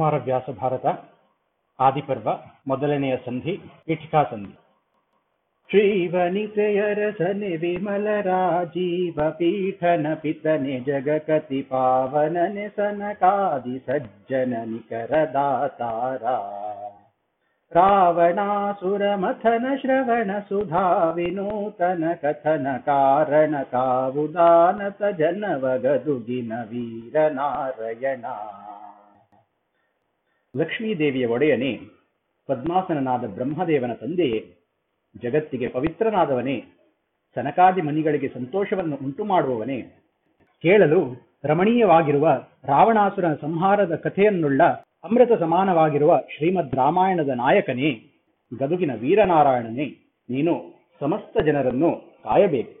ಕುಮಾರವ್ಯಾಸ ಭಾರತ ಆದಿಪರ್ವ ಮೊದಲನೆಯ ಸಂಧಿ ಪೀಠಿಕಾ ಸಂಧಿ ಶ್ರೀವನಿತೆಯರಸನೆ ವಿಮಲ ರಾಜೀವ ಪೀಠನ ಪಿತನೆ ಜಗಕತಿ ಪಾವನನೆ ಸನಕಾದಿ ಸಜ್ಜನ ನಿಕರ ದಾತಾರ ರಾವಣಾಸುರ ಮಥನ ಶ್ರವಣ ಸುಧಾ ವಿನೂತನ ಕಥನ ಕಾರಣ ಲಕ್ಷ್ಮೀದೇವಿಯ ಒಡೆಯನೇ, ಪದ್ಮಾಸನನಾದ ಬ್ರಹ್ಮದೇವನ ತಂದೆಯೇ, ಜಗತ್ತಿಗೆ ಪವಿತ್ರನಾದವನೇ, ಸನಕಾದಿ ಮನಿಗಳಿಗೆ ಸಂತೋಷವನ್ನು ಉಂಟು ಮಾಡುವವನೇ ಕೇಳಲು ರಮಣೀಯವಾಗಿರುವ ರಾವಣಾಸುರನ ಸಂಹಾರದ ಕಥೆಯನ್ನುಳ್ಳ ಅಮೃತ ಸಮಾನವಾಗಿರುವ ಶ್ರೀಮದ್ ರಾಮಾಯಣದ ನಾಯಕನೇ, ಗದುಗಿನ ವೀರನಾರಾಯಣನೇ, ನೀನು ಸಮಸ್ತ ಜನರನ್ನು ಕಾಯಬೇಕು.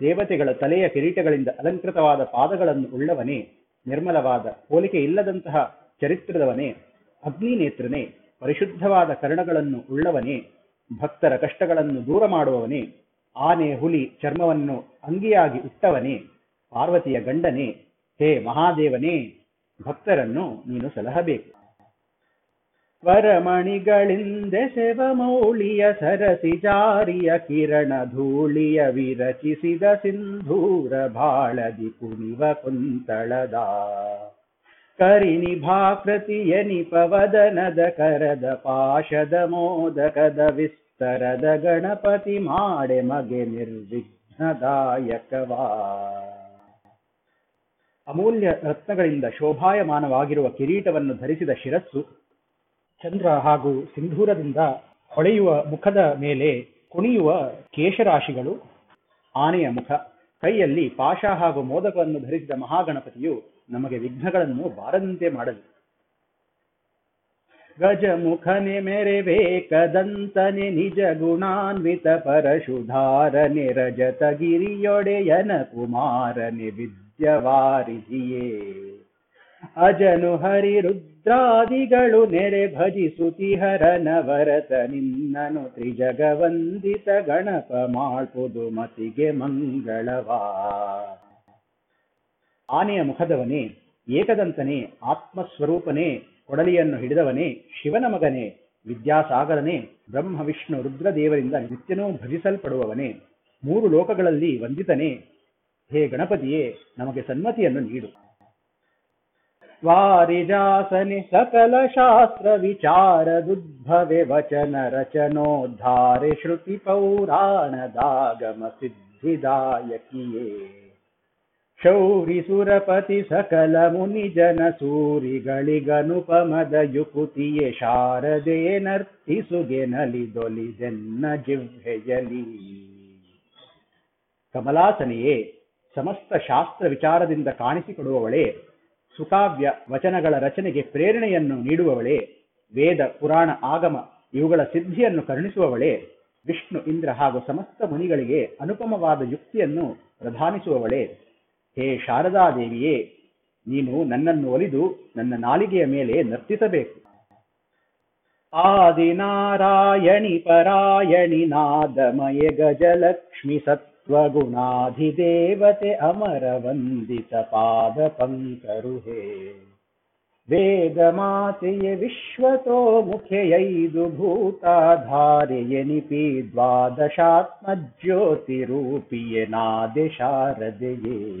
ದೇವತೆಗಳ ತಲೆಯ ಕಿರೀಟಗಳಿಂದ ಅಲಂಕೃತವಾದ ಪಾದಗಳನ್ನು ಉಳ್ಳವನೇ, ನಿರ್ಮಲವಾದ, ಹೋಲಿಕೆ ಇಲ್ಲದಂತಹ ಚರಿತ್ರದವನೇ ಅಗ್ನಿ ನೇತ್ರನೇ ಪರಿಶುದ್ಧವಾದ ಕರ್ಣಗಳನ್ನು ಉಳ್ಳವನೇ, ಭಕ್ತರ ಕಷ್ಟಗಳನ್ನು ದೂರ ಮಾಡುವವನೇ, ಆನೆ, ಹುಲಿ, ಚರ್ಮವನ್ನು ಅಂಗಿಯಾಗಿ ಉಟ್ಟವನೇ ಪಾರ್ವತಿಯ ಗಂಡನೇ, ಹೇ ಮಹಾದೇವನೇ, ಭಕ್ತರನ್ನು ನೀನು ಸಲಹಬೇಕು. ವರಮಣಿಗಳಿಂದೆಸೆವ ಶಿವಮೌಳಿಯ ಸರಸಿ ಜಾರಿಯ ಕಿರಣ ಧೂಳಿಯ ವಿರಚಿಸಿದ ಸಿಂಧೂರ ಬಾಳದಿ ಕುಣಿವ ಕುಂತಳದ. ಕರಿನಿಭಾಕೃತಿಯ ನಿಪವದನದ ಕರದ ಪಾಶದ ಮೋದಕದ ವಿಸ್ತರದ ಗಣಪತಿ ಮಾಡೆ ಮಗೆ ನಿರ್ವಿಘ್ನದಾಯಕವಾ. ಅಮೂಲ್ಯ ರತ್ನಗಳಿಂದ ಶೋಭಾಯಮಾನವಾಗಿರುವ ಕಿರೀಟವನ್ನು ಧರಿಸಿದ ಶಿರಸ್ಸು ಚಂದ್ರ ಹಾಗೂ ಸಿಂಧೂರದಿಂದ ಹೊಳೆಯುವ ಮುಖದ ಮೇಲೆ ಕುಣಿಯುವ ಕೇಶರಾಶಿಗಳು. ಆನೆಯ ಮುಖ. ಕೈಯಲ್ಲಿ ಪಾಶ ಹಾಗೂ ಮೋದಕವನ್ನು ಧರಿಸಿದ ಮಹಾಗಣಪತಿಯು ನಮಗೆ ವಿಘ್ನಗಳನ್ನು ಬಾರದಂತೆ ಮಾಡಲಿ. ಗಜಮುಖನೆ ಮೆರೆಬೇಕದಂತನೆ ನಿಜ ಗುಣಾನ್ವಿತ ಪರಶುಧಾರನೆ ರಜತ ಗಿರಿಯೊಡೆಯನ ಕುಮಾರನೆ ವಿದ್ಯವಾರಿಧಿಯೇ ಅಜನು ಹರಿ ರುದ್ರಾದಿಗಳು ನೆರೆ ಭಜಿಸುತಿ ವರತ ನಿನ್ನನು ತ್ರಿಜಗವಂದಿತ ಗಣಪ ಮಾಡುವುದು ಮತಿಗೆ ಮಂಗಳವಾ. ಆನೆಯ ಮುಖದವನೇ, ಏಕದಂತನೇ, ಆತ್ಮಸ್ವರೂಪನೇ, ಕೊಡಲಿಯನ್ನು ಹಿಡಿದವನೇ, ಶಿವನ ಮಗನೇ, ವಿದ್ಯಾಸಾಗರನೇ, ಬ್ರಹ್ಮ, ವಿಷ್ಣು, ರುದ್ರದೇವರಿಂದ ನಿತ್ಯನೂ ಭಜಿಸಲ್ಪಡುವವನೇ, ಮೂರು ಲೋಕಗಳಲ್ಲಿ ವಂದಿತನೇ. ಹೇ ಗಣಪತಿಯೇ, ನಮಗೆ ಸನ್ಮತಿಯನ್ನು ನೀಡು. ವಾರಿಜಾಸನೆ ಸಕಲ ಶಾಸ್ತ್ರ ವಿಚಾರದುದ್ಭವೆ ವಚನ ರಚನೋದ್ಧಾರೆ ಶ್ರುತಿ ಪೌರಾಣದಾಗಮ ಸಿದ್ಧಿದಾಯಕಿಯೇ. ಶೌರಿ ಸುರಪತಿ ಸಕಲ ಮುನಿ ಜನ ಸೂರಿಗಳಿಗನುಪಮದ ಯುಕುತಿಯೇ ಶಾರದೆ ನರ್ತಿಸುಗೆ ದೊಲಿದೆನ್ನ ಜಿಹ್ವೆಯಲಿ ಕಮಲಾಸನೆಯೇ, ಸಮಸ್ತ ಶಾಸ್ತ್ರ ವಿಚಾರದಿಂದ ಕಾಣಿಸಿಕೊಡುವವಳೇ ಸುಕಾವ್ಯ ವಚನಗಳ ರಚನೆಗೆ ಪ್ರೇರಣೆಯನ್ನು ನೀಡುವವಳೇ, ವೇದ, ಪುರಾಣ, ಆಗಮ, ಇವುಗಳ ಸಿದ್ಧಿಯನ್ನು ಕರುಣಿಸುವವಳೇ, ವಿಷ್ಣು, ಇಂದ್ರ ಹಾಗೂ ಸಮಸ್ತ ಮುನಿಗಳಿಗೆ ಅನುಪಮವಾದ ಯುಕ್ತಿಯನ್ನು ಪ್ರಧಾನಿಸುವವಳೇ. ಹೇ ಶಾರದಾದೇವಿಯೇ, ನೀನು ನನ್ನನ್ನು ಒಲಿದು ನನ್ನ ನಾಲಿಗೆಯ ಮೇಲೆ ನರ್ತಿಸಬೇಕು. ಆದಿನಾರಾಯಣಿ ಪರಾಯಣಿ ನಾದಮಯ ಗಜಲಕ್ಷ್ಮಿ ಸತ್ವಗುಣಾಧಿದೇವತೆ ವಿಶ್ವತೋ ಮುಖೆಯೈದು ಭೂತಾಧಾರೆಯನಿಪಿ ದ್ವಾದಶಾತ್ಮಜ್ಯೋತಿ ರೂಪಿಯೆ ನಾದೆ ಶಾರದೆಯೇ.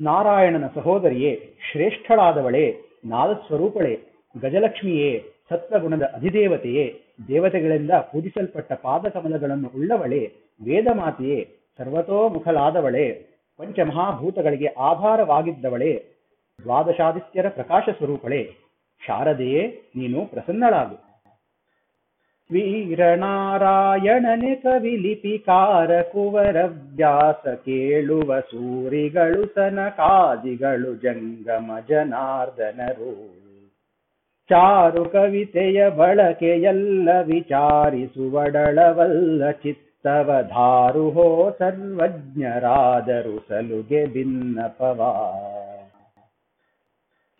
ನಾರಾಯಣನ ಸಹೋದರಿಯೇ ಶ್ರೇಷ್ಠಳಾದವಳೆ ನಾದಸ್ವರೂಪಳೆ ಗಜಲಕ್ಷ್ಮಿಯೇ ಸತ್ವಗುಣದ ಅಧಿದೇವತೆಯೇ ದೇವತೆಗಳಿಂದ ಪೂಜಿಸಲ್ಪಟ್ಟ ಪಾದಕಮಲಗಳನ್ನು ಉಳ್ಳವಳೇ, ವೇದಮಾತೆಯೇ ಸರ್ವತೋಮುಖಲಾದವಳೆ ಪಂಚಮಹಾಭೂತಗಳಿಗೆ ಆಧಾರವಾಗಿದ್ದವಳೆ ದ್ವಾದಶಾದಿತ್ಯರ ಪ್ರಕಾಶ ಸ್ವರೂಪಳೆ ಶಾರದೆಯೇ, ನೀನು ಪ್ರಸನ್ನಳಾಗು. ವೀರನಾರಾಯಣನೆ ಕವಿಲಿಪಿಕಾರ ಕುವರ ವ್ಯಾಸ ಕೇಳುವ ಸೂರಿಗಳು ಸನಕಾದಿಗಳು ಜಂಗಮ ಜನಾರ್ದನರು ಚಾರು ಕವಿತೆಯ ಬಳಕೆಯಲ್ಲ ವಿಚಾರಿಸುವಡಳವಲ್ಲ ಚಿತ್ತವಧಾರು ಹೋ ಸರ್ವಜ್ಞರಾದರು ಸಲುಗೆ ಭಿನ್ನಪವಾ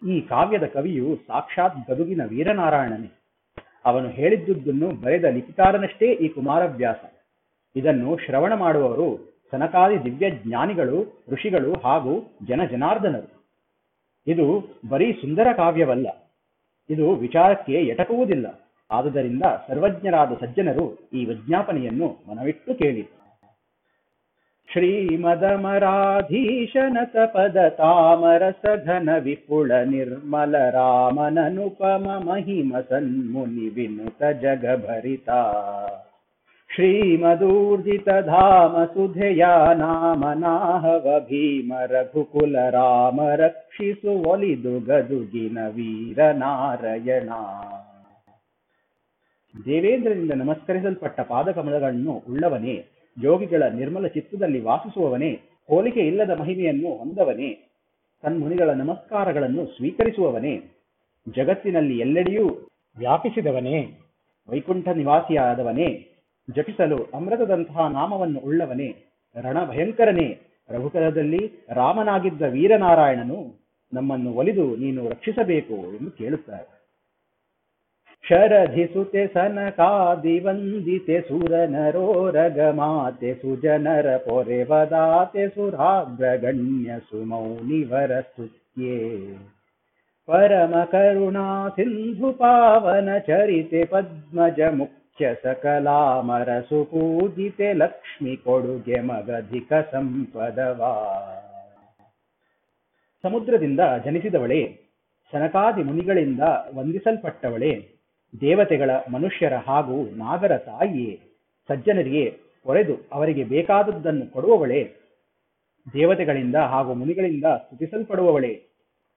ಈ ಕಾವ್ಯದ ಕವಿಯು ಸಾಕ್ಷಾತ್ ಗದುಗಿನ ವೀರನಾರಾಯಣನೇ. ಅವನು ಹೇಳಿದ್ದುದನ್ನು ಬರೆದ ಲಿಖಿತಾರನಷ್ಟೇ ಈ ಕುಮಾರವ್ಯಾಸ. ಇದನ್ನು ಶ್ರವಣ ಮಾಡುವವರು ಸನಕಾದಿ ದಿವ್ಯ ಜ್ಞಾನಿಗಳು ಋಷಿಗಳು ಹಾಗೂ ಜನಜನಾರ್ದನರು ಇದು ಬರೀ ಸುಂದರ ಕಾವ್ಯವಲ್ಲ. ಇದು ವಿಚಾರಕ್ಕೆ ಎಟಕುವುದಿಲ್ಲ. ಆದುದರಿಂದ ಸರ್ವಜ್ಞರಾದ ಸಜ್ಜನರು ಈ ವಿಜ್ಞಾಪನೆಯನ್ನು ಮನವಿಟ್ಟು ಕೇಳಿ ಶ್ರೀಮದಮರಾಧೀಶನ ಸಪದ ತಾಮರಸ ಘನ ವಿಪುಳ ನಿರ್ಮಲ ರಾಮನನುಪಮ ಮಹಿಮ ಸನ್ಮುನಿ ವಿನುತ ಜಗಭರಿತ. ಶ್ರೀಮದೂರ್ಜಿತ ಧಾಮ ಸುಧೆಯ ನಾಮನಾಹವ ಭೀಮ ರಘುಕುಲ ರಾಮ ರಕ್ಷಿಸು ಒಲಿದು ಗದುಗಿನ ವೀರ ನಾರಾಯಣ ದೇವೇಂದ್ರನಿಂದ ನಮಸ್ಕರಿಸಲ್ಪಟ್ಟ ಪಾದಕಮಲಗಳನ್ನು ಉಳ್ಳವನೇ, ಯೋಗಿಗಳ ನಿರ್ಮಲ ಚಿತ್ತದಲ್ಲಿ ವಾಸಿಸುವವನೇ, ಹೋಲಿಕೆ ಇಲ್ಲದ ಮಹಿಮೆಯನ್ನು ಹೊಂದವನೇ ತನ್ಮುನಿಗಳ ನಮಸ್ಕಾರಗಳನ್ನು ಸ್ವೀಕರಿಸುವವನೇ, ಜಗತ್ತಿನಲ್ಲಿ ಎಲ್ಲೆಡೆಯೂ ವ್ಯಾಪಿಸಿದವನೇ, ವೈಕುಂಠ ನಿವಾಸಿಯಾದವನೇ ಜಪಿಸಲು ಅಮೃತದಂತಹ ನಾಮವನ್ನು ಉಳ್ಳವನೇ, ರಣಭಯಂಕರನೇ. ರಘುಕಲದಲ್ಲಿ ರಾಮನಾಗಿದ್ದ ವೀರನಾರಾಯಣನು ನಮ್ಮನ್ನು ಒಲಿದು ನೀನು ರಕ್ಷಿಸಬೇಕು ಎಂದು ಕೇಳುತ್ತಾರೆ. ಶರಧಿಸುತೆ ಸನಕಾದಿ ವಂದಿತೆ ಸುರನರೋ ರಗಮಾತೆ ಸುಜನರ ಪೊರೆವದಾತೆ ಸುರಾಗ್ರಗಣ್ಯ ಸುಮೌನಿವರ ಸ್ತುತ್ಯೆ ಪರಮ ಕರುಣಾ ಸಿಂಧು ಪಾವನ ಚರಿತೆ ಪದ್ಮಜ ಮುಖ್ಯ ಸಕಲಾಮರ ಪೂಜಿತೆ ಲಕ್ಷ್ಮಿ ಕೊಡುಗೆ ಮಗಧಿಕ ಸಂಪದವಾ. ಸಮುದ್ರದಿಂದ ಜನಿಸಿದವಳೇ, ಸನಕಾದಿ ಮುನಿಗಳಿಂದ ವಂದಿಸಲ್ಪಟ್ಟವಳೇ, ದೇವತೆಗಳ ಮನುಷ್ಯರ ಹಾಗೂ ನಾಗರ ತಾಯಿಯೇ, ಸಜ್ಜನರಿಗೆ ಕೊರೆದು ಅವರಿಗೆ ಬೇಕಾದದ್ದನ್ನು ಕೊಡುವವಳೇ, ದೇವತೆಗಳಿಂದ ಹಾಗೂ ಮುನಿಗಳಿಂದ ಸ್ತುತಿಸಲ್ಪಡುವವಳೇ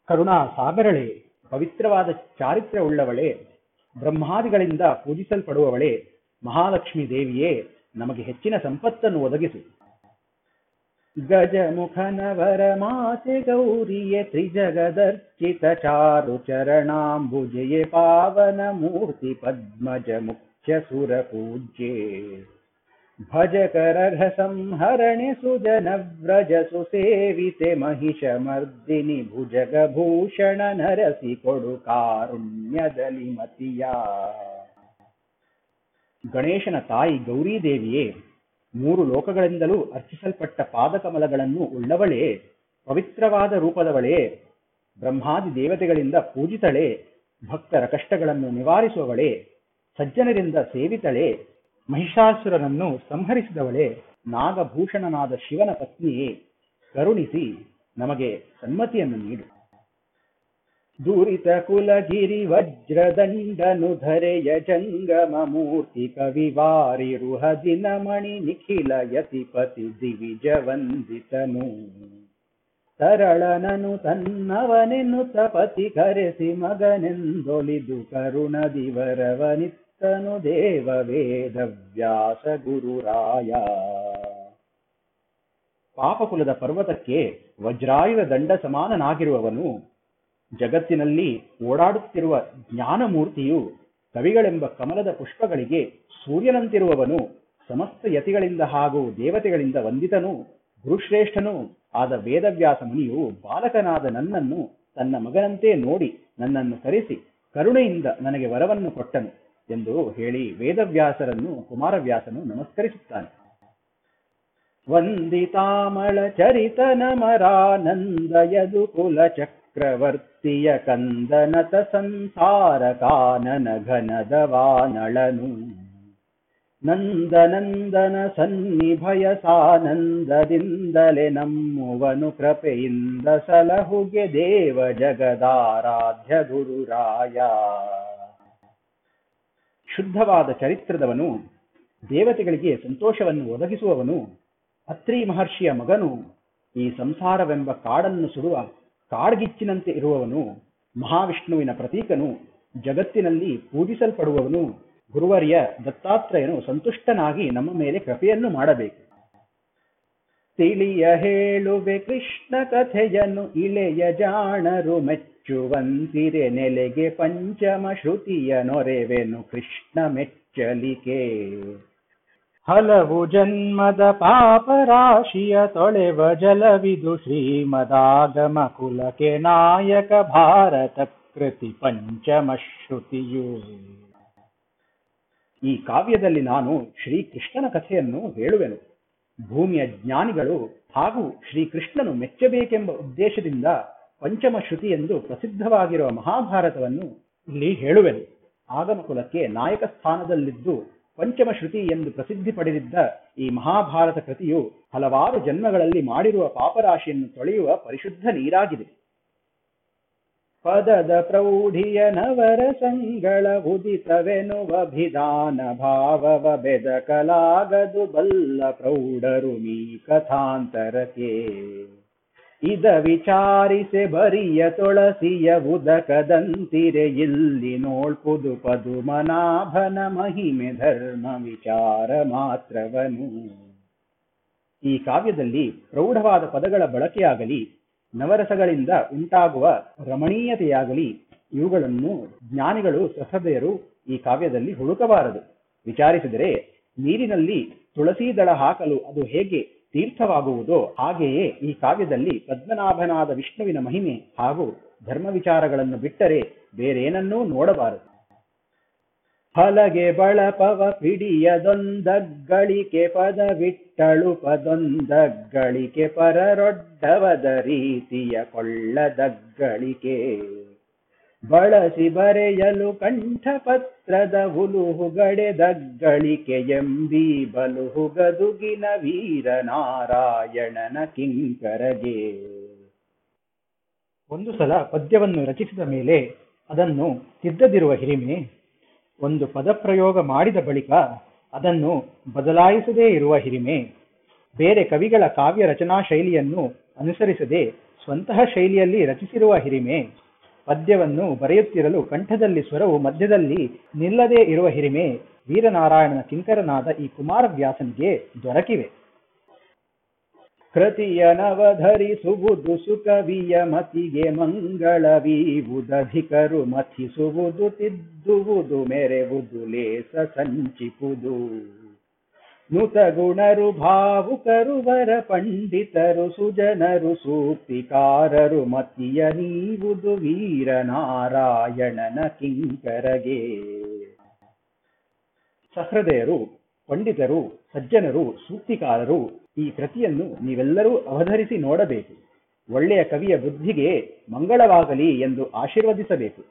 ಕರುಣಾ ಸಾಗರಳೆ ಪವಿತ್ರವಾದ ಚಾರಿತ್ರ್ಯ ಉಳ್ಳವಳೇ ಬ್ರಹ್ಮಾದಿಗಳಿಂದ ಪೂಜಿಸಲ್ಪಡುವವಳೇ ಮಹಾಲಕ್ಷ್ಮೀ ದೇವಿಯೇ, ನಮಗೆ ಹೆಚ್ಚಿನ ಸಂಪತ್ತನ್ನು ಒದಗಿಸು. ಗಜಮುಖನವರ ಮಾತೆ ಗೌರಿಯೇ, ತ್ರಿಜಗದರ್ಚಿತ ಚಾರು ಚರಣಾಂಬುಜೆಯ ಪಾವನ ಮೂರ್ತಿ ಪದ್ಮಜ ಮುಖ್ಯ ಸುರ ಪೂಜ್ಯೆ ಭಜಕರಘ ಸಂಹರಣಿ ಸುಜನ ವ್ರಜ ಸುಸೇವಿತೆ ಮಹಿಷ ಮರ್ದಿನಿ ಭುಜಗಭೂಷಣ ನರಸಿ ಕೊಡು ಕಾರುಣ್ಯದಲ್ಲಿ ಮತಿಯ. ಗಣೇಶನ ತಾಯಿ ಗೌರಿದೇವಿಯೇ, ಮೂರು ಲೋಕಗಳಿಂದಲೂ ಅರ್ಚಿಸಲ್ಪಟ್ಟ ಪಾದಕಮಲಗಳನ್ನು ಉಳ್ಳವಳೇ, ಪವಿತ್ರವಾದ ರೂಪದವಳೇ, ಬ್ರಹ್ಮಾದಿ ದೇವತೆಗಳಿಂದ ಪೂಜಿತಳೆ, ಭಕ್ತರ ಕಷ್ಟಗಳನ್ನು ನಿವಾರಿಸುವವಳೆ, ಸಜ್ಜನರಿಂದ ಸೇವಿತಳೇ ಮಹಿಷಾಸುರನನ್ನು ಸಂಹರಿಸಿದವಳೆ ನಾಗಭೂಷಣನಾದ ಶಿವನ ಪತ್ನಿಯೇ, ಕರುಣಿಸಿ ನಮಗೆ ಸನ್ಮತಿಯನ್ನು ನೀಡು. ದುರಿತ ಕುಲಗಿರಿ ವಜ್ರದಂಡನು ಧರೆಯ ಜಂಗಮ ಮೂರ್ತಿ ಕವಿವಾರಿರುಹ ದಿನಮಣಿ ನಿಖಿಲ ಯತಿಪತಿ ದಿವಿಜ ವಂದಿತನು. ತರಳನನು ತನ್ನವನೆನ್ನುತ್ತ ತಪತಿ ಕರೆಸಿ ಮಗನೆಂದೊಲಿದು ಕರುಣದಿವರವನಿತ್ತನು ದೇವ ವೇದ ವ್ಯಾಸ ಗುರುರಾಯ. ಪಾಪಕುಲದ ಪರ್ವತಕ್ಕೆ ವಜ್ರಾಯುರ ದಂಡ ಸಮಾನನಾಗಿರುವವನು, ಜಗತ್ತಿನಲ್ಲಿ ಓಡಾಡುತ್ತಿರುವ ಜ್ಞಾನಮೂರ್ತಿಯು ಕವಿಗಳೆಂಬ ಕಮಲದ ಪುಷ್ಪಗಳಿಗೆ ಸೂರ್ಯನಂತಿರುವವನು, ಸಮಸ್ತ ಯತಿಗಳಿಂದ ಹಾಗೂ ದೇವತೆಗಳಿಂದ ವಂದಿತನು, ಗುರುಶ್ರೇಷ್ಠನೂ ಆದ ವೇದವ್ಯಾಸ ಮುನಿಯು ಬಾಲಕನಾದ ನನ್ನನ್ನು ತನ್ನ ಮಗನಂತೆ ನೋಡಿ ನನ್ನನ್ನು ಕರೆಸಿ ಕರುಣೆಯಿಂದ ನನಗೆ ವರವನ್ನು ಕೊಟ್ಟನು. ಎಂದು ಹೇಳಿ ವೇದವ್ಯಾಸರನ್ನು, ಕುಮಾರವ್ಯಾಸನು ನಮಸ್ಕರಿಸುತ್ತಾನೆ. ವಂದಿತಾಮಳ ಚರಿತ ಮರಾನಂದಯದು ಕುಲ ಚಕ್ರವರ್ತಿಯ ಕಂದನತ ಸಂಸಾರ ಕಾನನ ಘನದವಾನಳನು ನಂದನಂದನ ಸನ್ನಿಭಯ ಸಾನಂದದಿಂದಲೇ ನಮ್ಮುವನು ಕೃಪೆಯಿಂದ ಸಲಹುಗೆ ದೇವ ಜಗದಾರಾಧ್ಯ ಗುರುರಾಯ. ಶುದ್ಧವಾದ ಚರಿತ್ರದವನು, ದೇವತೆಗಳಿಗೆ ಸಂತೋಷವನ್ನು ಒದಗಿಸುವವನು, ಅತ್ರಿ ಮಹರ್ಷಿಯ ಮಗನು, ಈ ಸಂಸಾರವೆಂಬ ಕಾಡನ್ನು ಸುಡುವ ಕಾಡ್ಗಿಚ್ಚಿನಂತೆ ಇರುವವನು, ಮಹಾವಿಷ್ಣುವಿನ ಪ್ರತೀಕನು, ಜಗತ್ತಿನಲ್ಲಿ ಪೂಜಿಸಲ್ಪಡುವವನು, ಗುರುವರ್ಯ ದತ್ತಾತ್ರೇಯನು ಸಂತುಷ್ಟನಾಗಿ ನಮ್ಮ ಮೇಲೆ ಕೃಪೆಯನ್ನು ಮಾಡಬೇಕು. ತಿಳಿಯ ಹೇಳುವೆ ಕೃಷ್ಣ ಕಥೆಯನ್ನು, ಇಳೆಯ ಜಾಣರು ಮೆಚ್ಚುವಂತಿರೆ ನೆಲೆಗೆ ಪಂಚಮ ಶ್ರುತಿಯ ನೊರೆವೆನು ಕೃಷ್ಣ ಮೆಚ್ಚಲಿಕೆ. ಹಲವು ಜನ್ಮದ ಪಾಪ ರಾಶಿಯ ತೊಳೆವ ಜಲವಿದು ಶ್ರೀಮದಾಗಮ ಕುಲಕ್ಕೆ ನಾಯಕ ಭಾರತ ಕೃತಿ ಪಂಚಮ ಶ್ರುತಿಯು ಈ ಕಾವ್ಯದಲ್ಲಿ ನಾನು ಶ್ರೀಕೃಷ್ಣನ ಕಥೆಯನ್ನು ಹೇಳುವೆನು. ಭೂಮಿಯ ಜ್ಞಾನಿಗಳು ಹಾಗೂ ಶ್ರೀಕೃಷ್ಣನು ಮೆಚ್ಚಬೇಕೆಂಬ ಉದ್ದೇಶದಿಂದ ಪಂಚಮ ಶ್ರುತಿ ಎಂದು ಪ್ರಸಿದ್ಧವಾಗಿರುವ ಮಹಾಭಾರತವನ್ನು ಇಲ್ಲಿ ಹೇಳುವೆನು. ಆಗಮಕುಲಕ್ಕೆ ನಾಯಕ ಸ್ಥಾನದಲ್ಲಿದ್ದು ಪಂಚಮ ಶ್ರುತಿ ಎಂದು ಪ್ರಸಿದ್ಧಿ ಪಡೆದಿದ್ದ ಈ ಮಹಾಭಾರತ ಕೃತಿಯು ಹಲವಾರು ಜನ್ಮಗಳಲ್ಲಿ ಮಾಡಿರುವ ಪಾಪರಾಶಿಯನ್ನು ತೊಳೆಯುವ ಪರಿಶುದ್ಧ ನೀರಾಗಿದೆ. ಪದದ ಪ್ರೌಢಿಯ ನವರ ಸಂಗಳ ಉದಿತವೆನುವಭಿಧಾನ ಭಾವವ ಬೆದಕಲಾಗದು ಬಲ್ಲ ಪ್ರೌಢರು ಮೀ ಕಥಾಂತರಕ್ಕೆ. ಇದ ವಿಚಾರಿಸೆ ಬರಿಯ ತೊಳಸಿಯ ಉದಕದಂತಿರೆ ಇಲ್ಲಿ ನೋಳ್ಪುದು ಪದುಮನಾಭನ ಮಹಿಮೆ ಧರ್ಮ ವಿಚಾರ ಮಾತ್ರವನು. ಈ ಕಾವ್ಯದಲ್ಲಿ ಪ್ರೌಢವಾದ ಪದಗಳ ಬಳಕೆಯಾಗಲಿ, ನವರಸಗಳಿಂದ ಉಂಟಾಗುವ ರಮಣೀಯತೆಯಾಗಲಿ, ಇವುಗಳನ್ನು ಜ್ಞಾನಿಗಳು, ಸಹೃದಯರು ಈ ಕಾವ್ಯದಲ್ಲಿ ಹುಡುಕಬಾರದು. ವಿಚಾರಿಸಿದರೆ ನೀರಿನಲ್ಲಿ ತುಳಸಿ ದಳ ಹಾಕಲು ಅದು ಹೇಗೆ ತೀರ್ಥವಾಗುವುದೋ ಹಾಗೆಯೇ ಈ ಕಾವ್ಯದಲ್ಲಿ ಪದ್ಮನಾಭನಾದ ವಿಷ್ಣುವಿನ ಮಹಿಮೆ ಹಾಗೂ ಧರ್ಮ ವಿಚಾರಗಳನ್ನು ಬಿಟ್ಟರೆ ಬೇರೇನನ್ನೂ ನೋಡಬಾರದು. ಹಲಗೆ ಬಳಪವ ಪದ ಪದವಿಟ್ಟಳು ಪದೊಂದಗ್ಗಳಿಕೆ ಪರರೊಡ್ಡವದ ರೀತಿಯ ಕೊಳ್ಳದಗ್ಗಳಿಕೆ. ಬಳಸಿ ಬರೆಯಲು ಕಂಠಪತ್ರದ ಎಂಬಿ ಬಲುಹುಗದುಗಿನ ವೀರ ವೀರನಾರಾಯಣನ ಕಿಂಕರಗೆ. ಒಂದು ಸಲ ಪದ್ಯವನ್ನು ರಚಿಸಿದ ಮೇಲೆ ಅದನ್ನು ತಿದ್ದದಿರುವ ಹಿರಿಮೆ, ಒಂದು ಪದಪ್ರಯೋಗ ಮಾಡಿದ ಬಳಿಕ ಅದನ್ನು ಬದಲಾಯಿಸದೇ ಇರುವ ಹಿರಿಮೆ, ಬೇರೆ ಕವಿಗಳ ಕಾವ್ಯ ರಚನಾ ಶೈಲಿಯನ್ನು ಅನುಸರಿಸದೆ ಸ್ವಂತಹ ಶೈಲಿಯಲ್ಲಿ ರಚಿಸಿರುವ ಹಿರಿಮೆ. ಪದ್ಯವನ್ನು ಬರೆಯುತ್ತಿರಲು ಕಂಠದಲ್ಲಿ ಸ್ವರವು ಮಧ್ಯದಲ್ಲಿ ನಿಲ್ಲದೇ ಇರುವ ಹಿರಿಮೆ ವೀರನಾರಾಯಣನ ಕಿಂಕರನಾದ ಈ ಕುಮಾರವ್ಯಾಸನಿಗೆ ದೊರಕಿವೆ. ಕೃತಿಯ ನವಧರಿಸುವುದು ಸುಕವಿಯ ಮತಿಗೆ ಮಂಗಳವೀವುದಧಿಕರು ಮಥಿಸುವುದು ತಿದ್ದುವುದು, ಮೆರೆವುದು ಲೇಸ ಸಂಚಿಪುದು. ನುತ ಗುಣರು ಭಾವುಕರು ವರ ಪಂಡಿತರು ಸುಜನರು ಸೂಕ್ತಿಕಾರರು ಮತಿಯ ನೀವುದು ವೀರನಾರಾಯಣನ ಕಿಂಕರಗೆ. ಸಹೃದಯರು ಪಂಡಿತರು, ಸಜ್ಜನರು, ಸೂಕ್ತಿಕಾರರು ಈ ಕೃತಿಯನ್ನು ನೀವೆಲ್ಲರೂ ಅವಧರಿಸಿ ನೋಡಬೇಕು. ಒಳ್ಳೆಯ ಕವಿಯ ಬುದ್ಧಿಗೆ ಮಂಗಳವಾಗಲಿ ಎಂದು ಆಶೀರ್ವದಿಸಬೇಕು.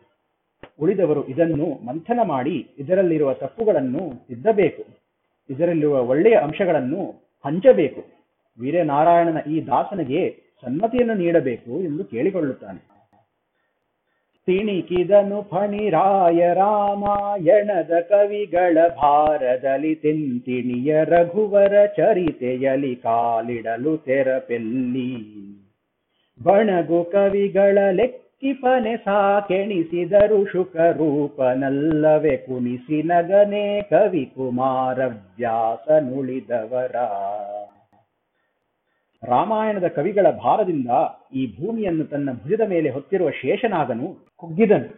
ಉಳಿದವರು ಇದನ್ನು ಮಂಥನ ಮಾಡಿ ಇದರಲ್ಲಿರುವ ತಪ್ಪುಗಳನ್ನು ತಿದ್ದಬೇಕು. ಇದರಲ್ಲಿರುವ ಒಳ್ಳೆಯ ಅಂಶಗಳನ್ನು ಹಂಚಬೇಕು. ವೀರನಾರಾಯಣನ ಈ ದಾಸನಿಗೆ ಸನ್ಮತಿಯನ್ನು ನೀಡಬೇಕು ಎಂದು ಕೇಳಿಕೊಳ್ಳುತ್ತಾನೆ. ತಿಣಿಕಿದನು ಫಣಿರಾಯ ರಾಮಾಯಣದ ಕವಿಗಳ ಭಾರದಲ್ಲಿ ತಿಂತಿಣಿಯ ರಘುವರ ಚರಿತೆಯಲಿ ಕಾಲಿಡಲು ತೆರಪೆಲ್ಲಿ. ಬಣಗು ಕವಿಗಳ ಲೆಕ್ಕಿಪನೆ ಸಾಕೆಣಿಸಿದರು ಶುಕ ರೂಪನಲ್ಲವೆ ಕುಣಿಸಿ ನಗನೆ ಕವಿ ಕುಮಾರ ವ್ಯಾಸನುಳಿದವರ ರಾಮಾಯಣದ ಕವಿಗಳ ಭಾರದಿಂದ ಈ ಭೂಮಿಯನ್ನು ತನ್ನ ಭುಜದ ಮೇಲೆ ಹೊತ್ತಿರುವ ಶೇಷನಾಗನು ಕುಗ್ಗಿದನು.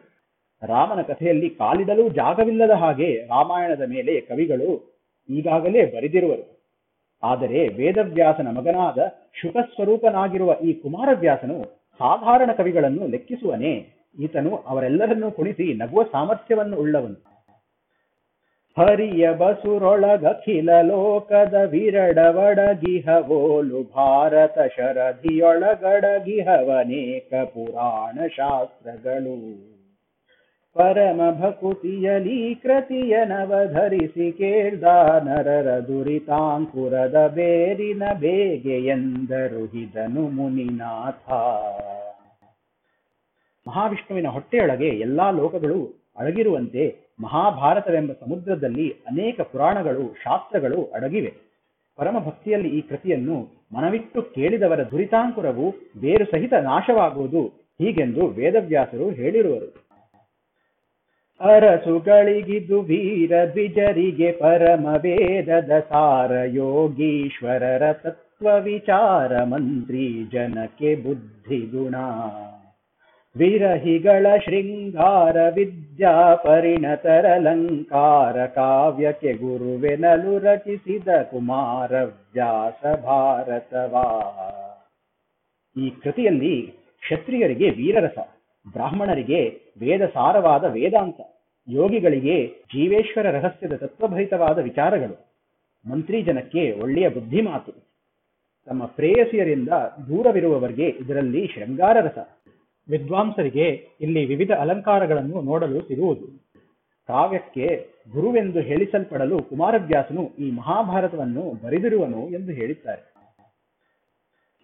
ರಾಮನ ಕಥೆಯಲ್ಲಿ ಕಾಲಿಡಲೂ ಜಾಗವಿಲ್ಲದ ಹಾಗೆ ರಾಮಾಯಣದ ಮೇಲೆ ಕವಿಗಳು ಈಗಾಗಲೇ ಬರೆದಿರುವರು. ಆದರೆ ವೇದವ್ಯಾಸನ ಮಗನಾದ ಶುಕಸ್ವರೂಪನಾಗಿರುವ ಈ ಕುಮಾರವ್ಯಾಸನು ಸಾಧಾರಣ ಕವಿಗಳನ್ನು ಲೆಕ್ಕಿಸುವನೇ ಈತನು ಅವರೆಲ್ಲರನ್ನೂ ಕುಣಿಸಿ ನಗುವ ಸಾಮರ್ಥ್ಯವನ್ನು ಉಳ್ಳವನು. ಹರಿಯ ಬಸುರೊಳಗಖಿಲ ಲೋಕದ ವಿರಡವಡಗಿಹವೋಲು ಭಾರತ ಶರಧಿಯೊಳಗಡಗಿಹವನೇಕ ಪುರಾಣ ಶಾಸ್ತ್ರಗಳು ಪರಮ ಭಕುತಿಯಲಿ ಕೃತಿಯ ನವಧರಿಸಿ ಕೇಳ್ದ ನರರ ದುರಿತಾಂಕುರದ ಬೇರಿನ ಬೇಗೆ ಎಂದರು ಹಿದನು ಮುನಿನಾಥ. ಮಹಾವಿಷ್ಣುವಿನ ಹೊಟ್ಟೆಯೊಳಗೆ ಎಲ್ಲಾ ಲೋಕಗಳು ಅಡಗಿರುವಂತೆ ಮಹಾಭಾರತವೆಂಬ ಸಮುದ್ರದಲ್ಲಿ ಅನೇಕ ಪುರಾಣಗಳು, ಶಾಸ್ತ್ರಗಳು ಅಡಗಿವೆ. ಪರಮ ಭಕ್ತಿಯಲ್ಲಿ ಈ ಕೃತಿಯನ್ನು ಮನವಿಟ್ಟು ಕೇಳಿದವರ ದುರಿತಾಂಕುರವು ಬೇರು ಸಹಿತ ನಾಶವಾಗುವುದು ಹೀಗೆಂದು ವೇದವ್ಯಾಸರು ಹೇಳಿರುವರು. ಅರಸುಗಳಿಗಿದು ವೀರ ದ್ವಿಜರಿಗೆ ಪರಮ ವೇದದ ಸಾರ ಯೋಗೀಶ್ವರರ ತತ್ವ ವಿಚಾರ ಮಂತ್ರಿ ಜನಕ್ಕೆ ಬುದ್ಧಿ ಗುಣ. ವಿರಹಿಗಳ ಶೃಂಗಾರ ವಿದ್ಯಾ ಪರಿಣತರಲಂಕಾರ ಕಾವ್ಯಕ್ಕೆ ಗುರುವೆನಲು ರಚಿಸಿದ ಕುಮಾರ ವ್ಯಾಸ ಭಾರತವಾ. ಈ ಕೃತಿಯಲ್ಲಿ ಕ್ಷತ್ರಿಯರಿಗೆ ವೀರರಸ. ಬ್ರಾಹ್ಮಣರಿಗೆ ವೇದ ಸಾರವಾದ ವೇದಾಂತ, ಯೋಗಿಗಳಿಗೆ ಜೀವೇಶ್ವರ ರಹಸ್ಯದ ತತ್ವಭರಿತವಾದ ವಿಚಾರಗಳು ಮಂತ್ರಿ ಜನಕ್ಕೆ ಒಳ್ಳೆಯ ಬುದ್ಧಿ ಮಾತು ತಮ್ಮ ಪ್ರೇಯಸಿಯರಿಂದ ದೂರವಿರುವವರಿಗೆ ಇದರಲ್ಲಿ ಶೃಂಗಾರ ರಸ. ವಿದ್ವಾಂಸರಿಗೆ ಇಲ್ಲಿ ವಿವಿಧ ಅಲಂಕಾರಗಳನ್ನು ನೋಡಲು ಸಿಗುವುದು. ಕಾವ್ಯಕ್ಕೆ ಗುರುವೆಂದು ಹೇಳಿಸಲ್ಪಡಲು ಕುಮಾರವ್ಯಾಸನು ಈ ಮಹಾಭಾರತವನ್ನು ಬರೆದಿರುವನು ಎಂದು ಹೇಳಿದ್ದಾರೆ.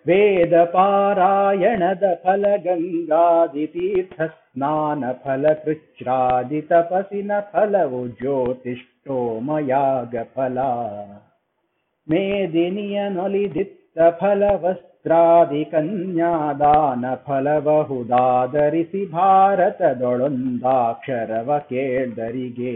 ವೇದ ಪಾರಾಯಣದ ಫಲ ಗಂಗಾದಿ ತೀರ್ಥ ಸ್ನಾನ ಫಲ ಕೃಚ್ರಾದಿ ತಪಸಿನ ಫಲವು ಜ್ಯೋತಿಷ್ಠೋಮಯಾಗ ಫಲ ಮೇದಿನಿಯ ನೊಲಿದಿತ್ತ ಫಲ ವಸ್ತ್ರಾದಿ ಕನ್ಯಾದಾನ ಫಲಬಹುದಾದರಿಸಿ ಭಾರತದೊಳೊಂದಾಕ್ಷರವ ಕೇಳ್ದರಿಗೆ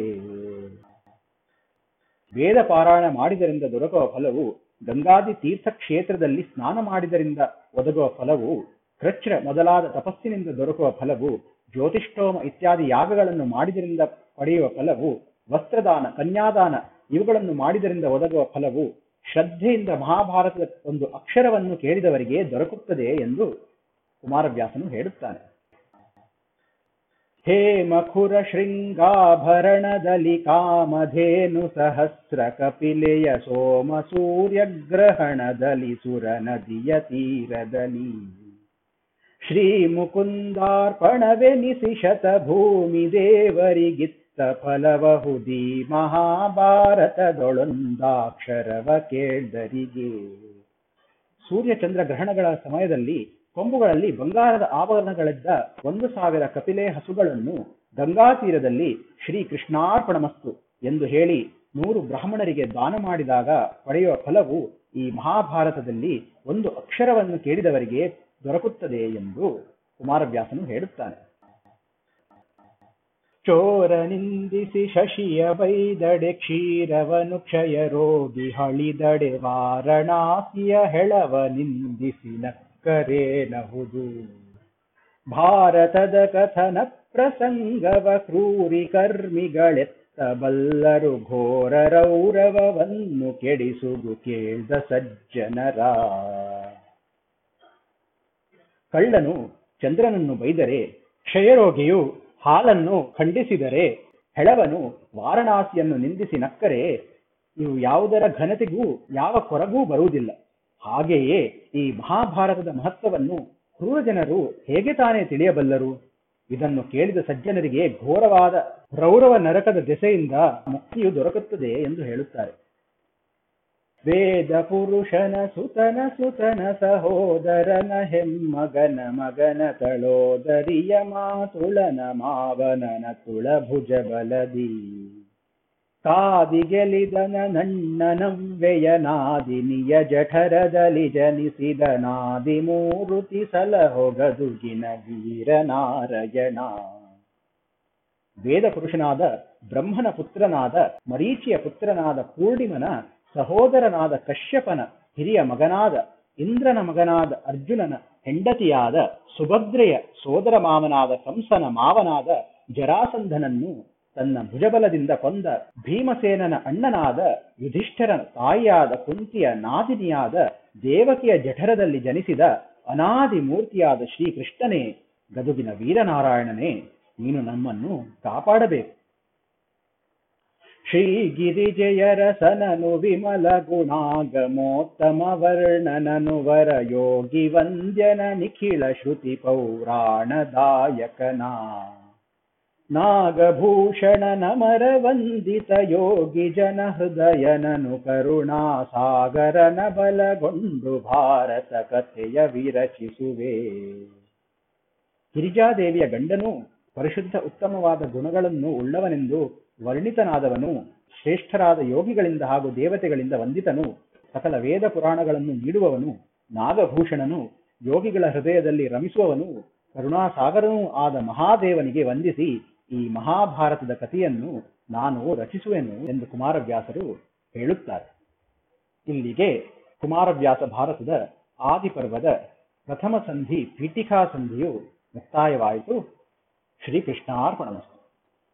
ವೇದ ಪಾರಾಯಣ ಮಾಡಿದರಿಂದ ದೊರಕುವ ಫಲವು ಗಂಗಾದಿ ತೀರ್ಥ ಕ್ಷೇತ್ರದಲ್ಲಿ ಸ್ನಾನ ಮಾಡಿದರಿಂದ ಒದಗುವ ಫಲವು ಕೃಚ್ರ ಮೊದಲಾದ ತಪಸ್ಸಿನಿಂದ ದೊರಕುವ ಫಲವು, ಜ್ಯೋತಿಷ್ಠೋಮ ಇತ್ಯಾದಿ ಯಾಗಗಳನ್ನು ಮಾಡಿದರಿಂದ ಪಡೆಯುವ ಫಲವು, ವಸ್ತ್ರದಾನ, ಕನ್ಯಾದಾನ ಇವುಗಳನ್ನು ಮಾಡಿದರಿಂದ ಒದಗುವ ಫಲವು, ಶ್ರದ್ಧೆಯಿಂದ ಮಹಾಭಾರತದ ಒಂದು ಅಕ್ಷರವನ್ನು ಕೇಳಿದವರಿಗೆ ದೊರಕುತ್ತದೆ ಎಂದು ಕುಮಾರವ್ಯಾಸನು ಹೇಳುತ್ತಾನೆ. ಹೇ ಮಖುರ ಶೃಂಗಾಭರಣದಲ್ಲಿ ಕಾಮಧೇನು ಸಹಸ್ರ ಕಪಿಲೆಯ ಸೋಮ ಸೂರ್ಯಗ್ರಹಣದಲ್ಲಿ ಸುರ ನದಿಯ ತೀರದಲ್ಲಿ. ಶ್ರೀ ಮುಕುಂದಾರ್ಪಣವೆನಿಸಿ ಶತಭೂಮಿ ದೇವರಿಗಿತ್ತ ಫಲವಹುದಿ ಮಹಾಭಾರತದೊಳೊಂದಾಕ್ಷರವ ಕೇಳ್ದರಿಗೆ. ಸೂರ್ಯಚಂದ್ರ ಗ್ರಹಣಗಳ ಸಮಯದಲ್ಲಿ ಕೊಂಬುಗಳಲ್ಲಿ ಬಂಗಾರದ ಆಭರಣಗಳಿದ್ದ ಒಂದು ಸಾವಿರ ಕಪಿಲೆ ಹಸುಗಳನ್ನು ಗಂಗಾ ತೀರದಲ್ಲಿ ಶ್ರೀ ಕೃಷ್ಣಾರ್ಪಣಮಸ್ತು ಎಂದು ಹೇಳಿ ನೂರು ಬ್ರಾಹ್ಮಣರಿಗೆ ದಾನ ಮಾಡಿದಾಗ ಪಡೆಯುವ ಫಲವು ಈ ಮಹಾಭಾರತದಲ್ಲಿ ಒಂದು ಅಕ್ಷರವನ್ನು ಕೇಳಿದವರಿಗೆ ದೊರಕುತ್ತದೆ ಎಂದು ಕುಮಾರವ್ಯಾಸನು ಹೇಳುತ್ತಾನೆ. ಚೋರ ನಿಂದಿಸಿ ಶಶಿಯ ಬೈದಡೆ ಕ್ಷೀರವನು ಕ್ಷಯ ರೋಗಿ ಹಳಿದಡೆ ವಾರಣಾಸಿಯ ಹೆಳವ ನಿಂದಿಸಿ ನಕ್ಕರೇನಹುದು ಭಾರತದ ಕಥನ ಪ್ರಸಂಗವ ಕ್ರೂರಿ ಕರ್ಮಿಗಳೆತ್ತ ಬಲ್ಲರು ಘೋರ ರೌರವವನ್ನು ಕೆಡಿಸುವುದು ಕೇಳ್ದ ಸಜ್ಜನರ. ಕಳ್ಳನು ಚಂದ್ರನನ್ನು ಬೈದರೆ ಕ್ಷಯರೋಗಿಯು ಹಾಲನ್ನು ಖಂಡಿಸಿದರೆ ಹೆಳವನು ವಾರಣಾಸಿಯನ್ನು ನಿಂದಿಸಿ ನಕ್ಕರೆ ಇವು ಯಾವುದರ ಘನತೆಗೂ ಯಾವ ಕೊರಗೂ ಬರುವುದಿಲ್ಲ. ಹಾಗೆಯೇ ಈ ಮಹಾಭಾರತದ ಮಹತ್ವವನ್ನು ಕ್ರೂರ ಜನರು ಹೇಗೆ ತಾನೇ ತಿಳಿಯಬಲ್ಲರು? ಇದನ್ನು ಕೇಳಿದ ಸಜ್ಜನರಿಗೆ ಘೋರವಾದ ರೌರವ ನರಕದ ದೆಸೆಯಿಂದ ಮುಕ್ತಿಯು ದೊರಕುತ್ತದೆ ಎಂದು ಹೇಳುತ್ತಾರೆ. ವೇದ ಪುರುಷನ ಸುತನ ಸುತನ ಸಹೋದರನ ಹೆಮ್ಮಗನ ಮಗನ ತಳೋದರಿಯ ಮಾತುಳನ ಮಾವನನ ತುಳಭುಜ ಬಲದಿ ಕಾದಿ ಗೆಲಿದನ ನಣ್ಣನವ್ವೆಯ ನಾದಿನಿಯ ಜಠರದಲ್ಲಿ ಜನಿಸಿದ ನಾದಿ ಮೂರುತಿ ಸಲಹೊಗದುಗಿನ ವೀರನಾರಾಯಣ ವೇದ ಪುರುಷನಾದ ಬ್ರಹ್ಮನ ಪುತ್ರನಾದ ಮರೀಚಿಯ ಪುತ್ರನಾದ ಪೂರ್ಣಿಮನ ಸಹೋದರನಾದ ಕಶ್ಯಪನ ಹಿರಿಯ ಮಗನಾದ ಇಂದ್ರನ ಮಗನಾದ ಅರ್ಜುನನ ಹೆಂಡತಿಯಾದ ಸುಭದ್ರೆಯ ಸೋದರ ಮಾವನಾದ ಕಂಸನ ಮಾವನಾದ ಜರಾಸಂಧನನ್ನು ತನ್ನ ಭುಜಬಲದಿಂದ ಕೊಂದ ಭೀಮಸೇನನ ಅಣ್ಣನಾದ ಯುಧಿಷ್ಠರನ ತಾಯಿಯಾದ ಕುಂತಿಯ ನಾದಿನಿಯಾದ ದೇವಕಿಯ ಜಠರದಲ್ಲಿ ಜನಿಸಿದ ಅನಾದಿ ಮೂರ್ತಿಯಾದ ಶ್ರೀಕೃಷ್ಣನೇ ಗದುಗಿನ ವೀರನಾರಾಯಣನೇ, ನೀನು ನಮ್ಮನ್ನು ಕಾಪಾಡಬೇಕು. ಶ್ರೀಗಿರಿಜಯರಸನನು ವಿಮಲ ಗುಣಾಗಮೋತ್ತಮ ವರ್ಣನನು ವರ ಯೋಗಿ ವಂದ್ಯನ ನಿಖಿಳ ಶ್ರುತಿ ಪೌರಾಣದಾಯಕನಾ. ನಾಗಭೂಷಣ ನಮರ ವಂದಿತ ಯೋಗಿ ಜನ ಹೃದಯನನು ಕರುಣಾ ಸಾಗರನ ಬಲಗೊಂಡು ಭಾರತ ಕಥೆಯ ವಿರಚಿಸುವೆ. ಗಿರಿಜಾದೇವಿಯ ಗಂಡನು ಪರಿಶುದ್ಧ ಉತ್ತಮವಾದ ಗುಣಗಳನ್ನು ಉಳ್ಳವನೆಂದು ವರ್ಣಿತನಾದವನು, ಶ್ರೇಷ್ಠರಾದ ಯೋಗಿಗಳಿಂದ ಹಾಗೂ ದೇವತೆಗಳಿಂದ ವಂದಿತನು. ಸಕಲ ವೇದ ಪುರಾಣಗಳನ್ನು ನೀಡುವವನು, ನಾಗಭೂಷಣನು, ಯೋಗಿಗಳ ಹೃದಯದಲ್ಲಿ ರಮಿಸುವವನು, ಕರುಣಾಸಾಗರನೂ ಆದ ಮಹಾದೇವನಿಗೆ ವಂದಿಸಿ ಈ ಮಹಾಭಾರತದ ಕಥೆಯನ್ನು ನಾನು ರಚಿಸುವೆನು ಎಂದು ಕುಮಾರವ್ಯಾಸರು ಹೇಳುತ್ತಾರೆ. ಇಲ್ಲಿಗೆ ಕುಮಾರವ್ಯಾಸ ಭಾರತದ ಆದಿಪರ್ವದ ಪ್ರಥಮ ಸಂಧಿ ಪೀಠಿಕಾ ಸಂಧಿಯು ಮುಕ್ತಾಯವಾಯಿತು. ಶ್ರೀಕೃಷ್ಣಾರ್ಪಣಮಸ್ತು.